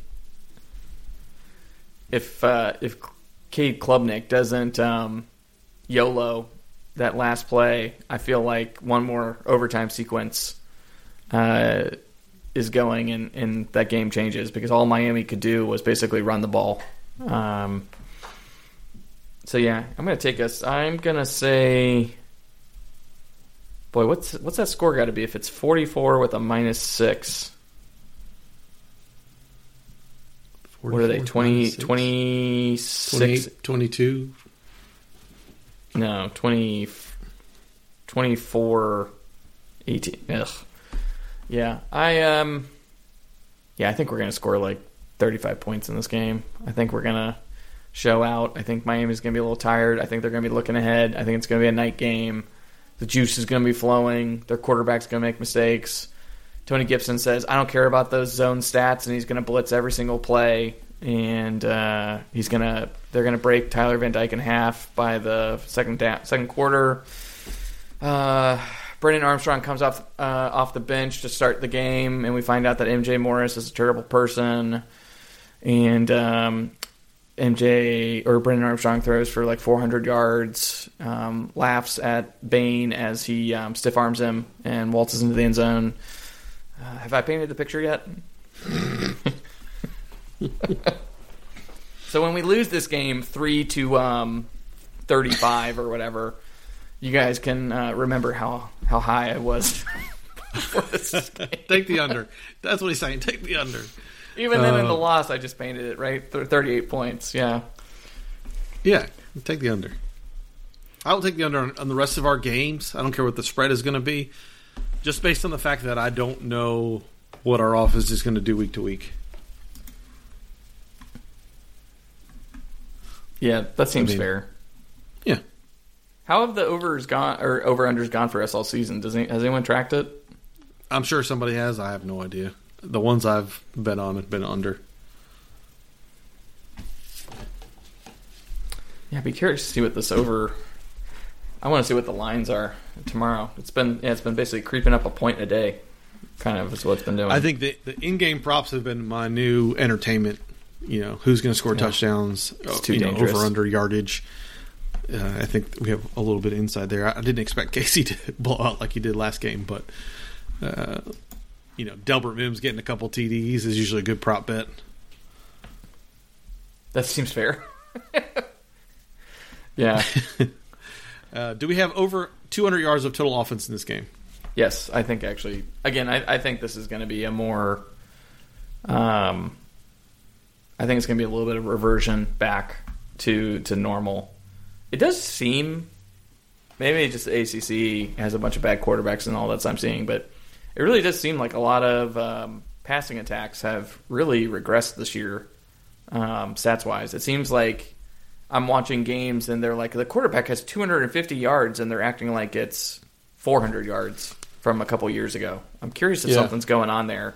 If uh, if Cade Klubnik doesn't um, YOLO that last play, I feel like one more overtime sequence uh, is going and, and that game changes because all Miami could do was basically run the ball. Um, so yeah, I'm gonna take us. I'm gonna say, boy, what's what's that score got to be if it's 44 with a minus six? What are they? 20, 26? 22. No, 20, 24, 18. Ugh. Yeah, I um, yeah, I think we're gonna score like 35 points in this game. I think we're gonna show out. I think Miami's gonna be a little tired. I think they're gonna be looking ahead. I think it's gonna be a night game, the juice is to be flowing. Their quarterback's to make mistakes. Tony Gibson says, "I don't care about those zone stats," and he's to blitz every single play. And uh, he's gonna, they're gonna break Tyler Van Dyke in half by the second da- second quarter. Uh, Brennan Armstrong comes off uh, off the bench to start the game, and we find out that MJ Morris is a terrible person. And um, MJ or Brennan Armstrong throws for like 400 yards, um, laughs at Bain as he um, stiff arms him and waltzes into the end zone. Uh, have I painted the picture yet? [laughs] so when we lose this game three to um, 35 or whatever, you guys can uh, remember how how high I was. before this game. Take the under. That's what he's saying. Take the under. Even then, in the Uh, loss, I just painted it right. Thirty-eight points. Yeah. Yeah, take the under. I will take the under on, on the rest of our games. I don't care what the spread is going to be, just based on the fact that I don't know what our office is going to do week to week. Yeah, that seems I mean- fair. How have the overs gone or over unders gone for us all season? Does any, has anyone tracked it? I'm sure somebody has. I have no idea. The ones I've bet on have been under. Yeah, I'd be curious to see what this over. I want to see what the lines are tomorrow. It's been yeah, it's been basically creeping up a point a day, kind of is what it's been doing. I think the, the in-game props have been my new entertainment. You know, who's going to score Yeah. touchdowns? It's uh, too you know, dangerous. over under yardage. Uh, I think we have a little bit of inside there. I, didn't expect [laughs] Casey to [laughs] blow out like he did last game, but uh, you know, Delbert Mimms getting a couple TDs is usually a good prop bet. that seems fair. [laughs] yeah. Uh, do we have over 200 yards of total offense in this game? Yes, I think actually. Again, I, I think this is going to be a more. Um, I think it's going to be a little bit of reversion back to to normal. It does seem, maybe just the ACC has a bunch of bad quarterbacks and all that I'm seeing, but it really does seem like a lot of um, passing attacks have really regressed this year, um, stats wise. It seems like I'm watching games and they're like the quarterback has 250 yards and they're acting like it's 400 yards from a couple years ago. I'm curious if Yeah. something's going on there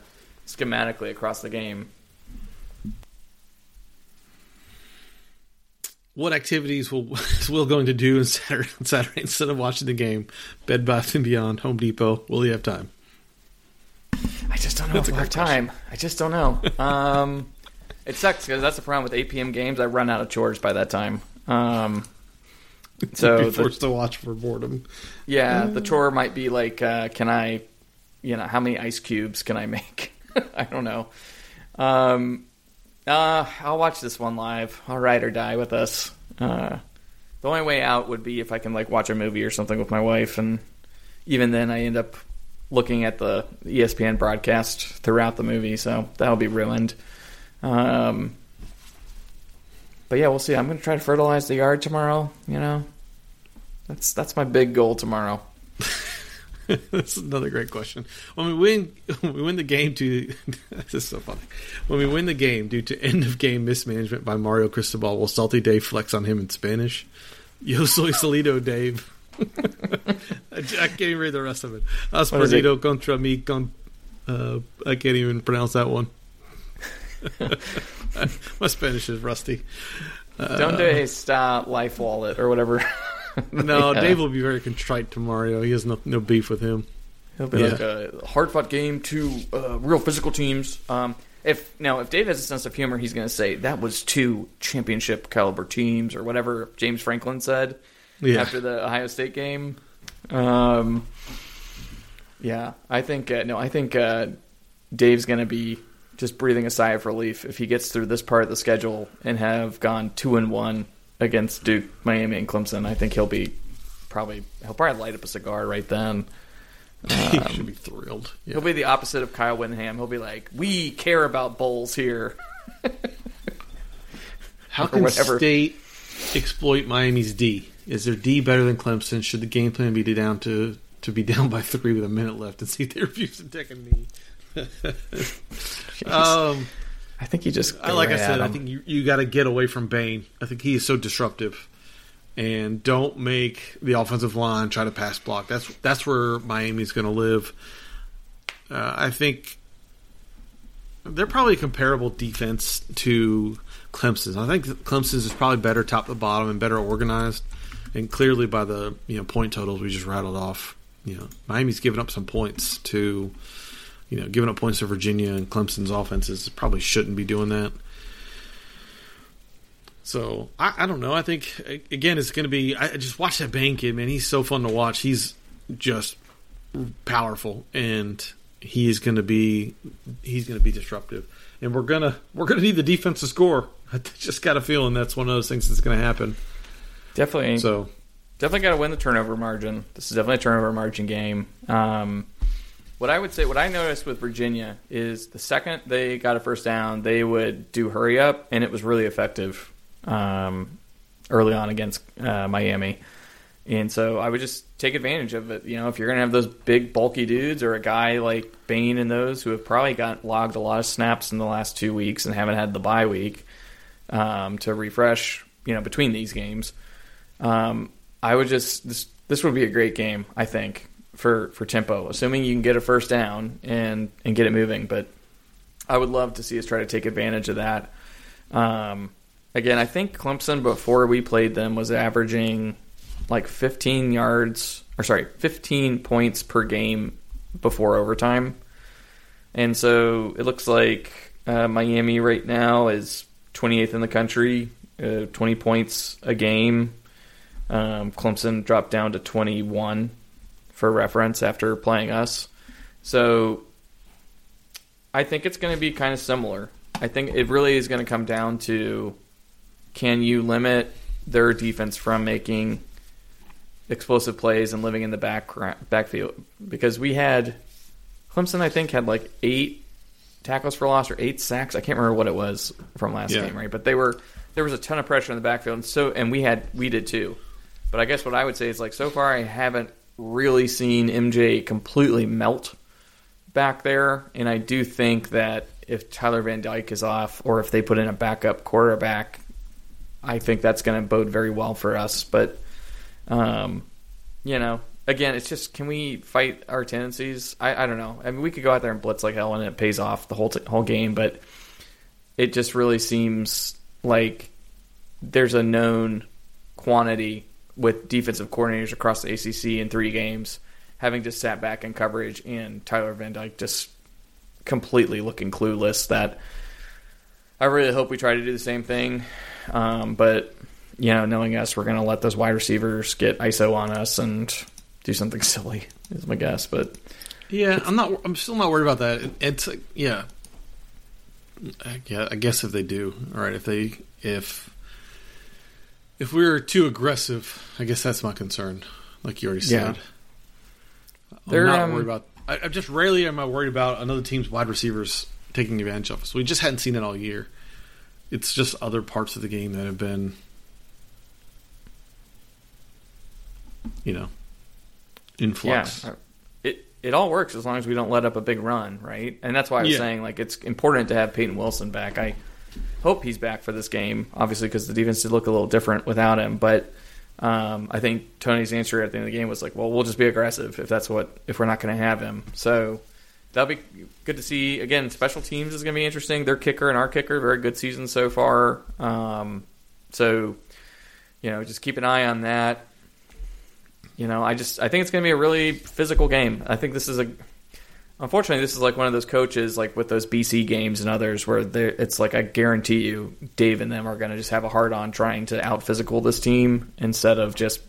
schematically across the game. What activities will is [laughs] Will going to do on Saturday, on Saturday instead of watching the game? Bed Bath and Beyond, Home Depot. Will he have time? I just don't know That's if a we'll have good time. I just don't know. Um, [laughs] it sucks because that's the problem with 8 p.m. games. I run out of chores by that time. Um, [laughs] so be the, forced to watch for boredom. yeah, the chore might be like, uh, can I, you know, how many ice cubes can I make? I don't know. Um, uh, I'll watch this one live. I'll ride or die with us. Uh, the only way out would be if I can like watch a movie or something with my wife, and even then, I end up looking at the ESPN broadcast throughout the movie, so that'll be ruined. Um, but yeah, we'll see. I'm going to try to fertilize the yard tomorrow. You know, that's that's my big goal tomorrow. [laughs] [laughs] That's another great question. When we win, when [laughs] we win the game to [laughs] this is so funny. When we win the game due to end of game mismanagement by Mario Cristobal, will Salty Dave flex on him in Spanish? Yo soy Salido, Dave. I, I can't even read the rest of it. Has What is it? contra mi con. Uh, I can't even pronounce that one. My Spanish is rusty. Uh, Don't do a star life wallet or whatever. [laughs] No, Yeah. Dave will be very contrite to Mario. He has no, no beef with him. He'll be Yeah. like a hard fought game to uh, real physical teams. Um, if now if Dave has a sense of humor, he's going to say that was two championship caliber teams or whatever James Franklin said Yeah. after the Ohio State game. Um, yeah, I think uh, no, I think uh, Dave's going to be just breathing a sigh of relief if he gets through this part of the schedule and have gone two and one against Duke, Miami, and Clemson. I think he'll be probably he'll probably light up a cigar right then. [laughs] he should be thrilled. Yeah. He'll be the opposite of Kyle Whittingham. He'll be like, "We care about bowls here." [laughs] How can whatever. State exploit Miami's D? Is their D better than Clemson? Should the game plan be to down to to be down by three with a minute left and see if they refuse to take a knee? [laughs] um, I think you just. I like I said, I think you you got to get away from Bain. I think he is so disruptive. and don't make the offensive line try to pass block. That's that's where Miami's going to live. Uh, I think they're probably a comparable defense to Clemson's. I think Clemson's is probably better top to bottom and better organized, and clearly by the you know point totals we just rattled off, you know Miami's giving up some points to, you know, giving up points to Virginia and Clemson's offenses probably shouldn't be doing that. So I, I don't know. I think again it's going to be. I just watch that Bain kid, man. He's so fun to watch. He's just powerful, and he is going to be he's going to be disruptive. And we're gonna we're gonna need the defense to score. [laughs] I just got a feeling that's one of those things that's going to happen. Definitely. So definitely got to win the turnover margin. This is definitely a turnover margin game. Um, what I would say, what I noticed with Virginia is the second they got a first down, they would do hurry up, and it was really effective um, early on against uh, Miami. And so I would just take advantage of it. You know, if you're going to have those big, bulky dudes or a guy like Bain and those who have probably got logged a lot of snaps in the last two weeks and haven't had the bye week um, to refresh, you know, between these games, um, I would just this this would be a great game. I think for for tempo, assuming you can get a first down and and get it moving. But I would love to see us try to take advantage of that. Um, again, I think Clemson before we played them was averaging like 15 yards or sorry, 15 points per game before overtime. And so it looks like uh, Miami right now is 28th in the country, uh, 20 points a game. Um, Clemson dropped down to 21 for reference after playing us. So I think it's going to be kind of similar. I think it really is going to come down to can you limit their defense from making explosive plays and living in the back backfield? Because we had Clemson, I think, had like eight tackles for loss or eight sacks. I can't remember what it was from last Yeah. game, right? But they were there was a ton of pressure in the backfield, and so and we had we did too. But I guess what I would say is like so far I haven't really seen MJ completely melt back there, and I do think that if Tyler Van Dyke is off or if they put in a backup quarterback, I think that's going to bode very well for us. But um, you know, again, it's just can we fight our tendencies? I, I don't know. I mean, we could go out there and blitz like hell, and it pays off the whole t- whole game. But it just really seems like there's a known quantity with defensive coordinators across the ACC in three games having just sat back in coverage and Tyler Van Dyke just completely looking clueless that I really hope we try to do the same thing. Um, but you know, knowing us, we're going to let those wide receivers get ISO on us and do something [laughs] silly. Is my guess, but Yeah, I'm not. I'm still not worried about that. It's yeah, I guess if they do, all right. If they if if we were too aggressive, I guess that's my concern. Like you already Yeah. said, I'm They're, not um, worried about. I, I just rarely am I worried about another team's wide receivers taking advantage of us. We just hadn't seen it all year. It's just other parts of the game that have been, you know, in flux. Yeah, it it all works as long as we don't let up a big run, right? And that's why I was Yeah. saying like it's important to have Peyton Wilson back. I hope he's back for this game, obviously because the defense did look a little different without him. But um, I think Tony's answer at the end of the game was like, "Well, we'll just be aggressive if that's what if we're not going to have him." So that'll be good to see. Again, special teams is going to be interesting. Their kicker and our kicker, very good season so far. Um, so you know, just keep an eye on that you know, I just I think it's going to be a really physical game. I think this is a unfortunately this is like one of those coaches like with those BC games and others where it's like I guarantee you Dave and them are going to just have a hard on trying to out physical this team instead of just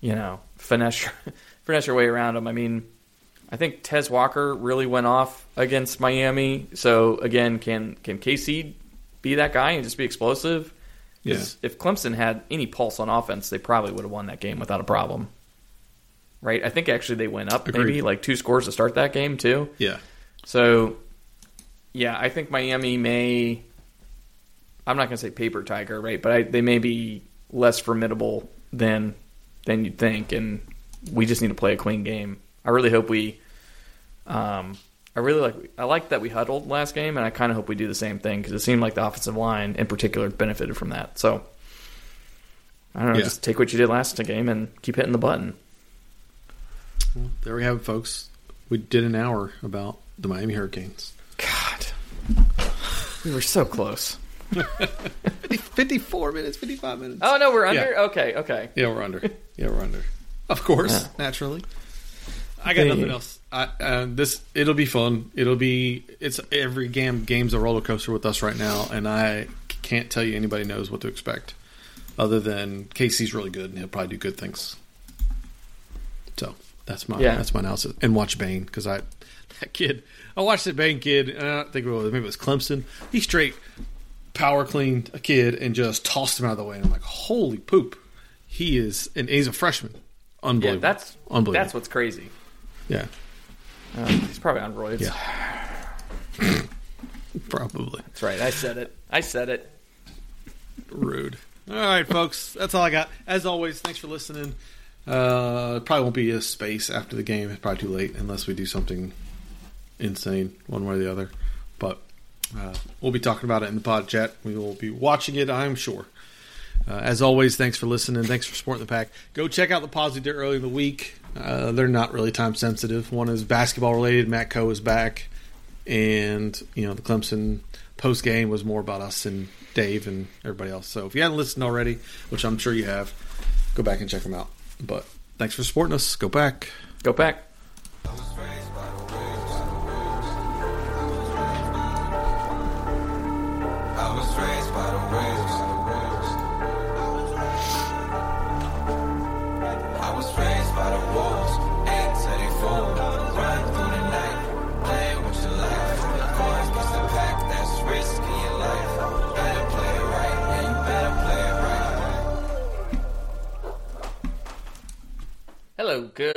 you know finesse [laughs] finesse your way around them. I mean, I think Tez Walker really went off against Miami. So again, can can KC be that guy and just be explosive? 'Cause if Clemson had any pulse on offense, they probably would have won that game without a problem. Right? I think actually they went up Agreed. maybe like two scores to start that game too. Yeah, So, yeah, I think Miami may. I'm not going to say paper tiger, right? But I, they may be less formidable than than you'd think, and we just need to play a clean game. I really hope we. Um, I really like. I like that we huddled last game, and I kind of hope we do the same thing because it seemed like the offensive line, in particular, benefited from that. So, I don't know, Yeah. just take what you did last game and keep hitting the button. There we have it, folks. We did an hour about the Miami Hurricanes. God, we were so close. 50, [laughs] 54 minutes, 55 minutes. Oh no, we're under. Yeah. Okay, okay. Yeah, we're under. Yeah, we're under. Of course, Yeah. naturally. I got nothing else. I, uh, this it'll be fun. It'll be it's every game game's a roller coaster with us right now, and I can't tell you anybody knows what to expect, other than Casey's really good and he'll probably do good things. So that's my Yeah. that's my analysis. And watch Bain because I that kid I watched that Bain kid. And I don't think it was maybe it was Clemson. He straight power cleaned a kid and just tossed him out of the way. And I'm like, holy poop! He is and he's a freshman. Yeah, Unbelievable. that's unbelievable. That's what's crazy. yeah, Uh, he's probably on roids. Yeah. [laughs] probably That's right. I said it. I said it. rude. All right, folks, that's all I got. As always, thanks for listening. Uh, probably won't be a space after the game. It's probably too late unless we do something insane, one way or the other. But uh, we'll be talking about it in the pod chat. We will be watching it, I'm sure. Uh, as always, thanks for listening. Thanks for supporting the pack. Go check out the pods we did early in the week. Uh, they're not really time sensitive. One is basketball related. Matt Coe is back, and you know the Clemson post game was more about us and Dave and everybody else. So if you haven't listened already, which I'm sure you have, go back and check them out. But thanks for supporting us. Go back. Go back. I was raised by the waves. I was raised by the waves. Hello, good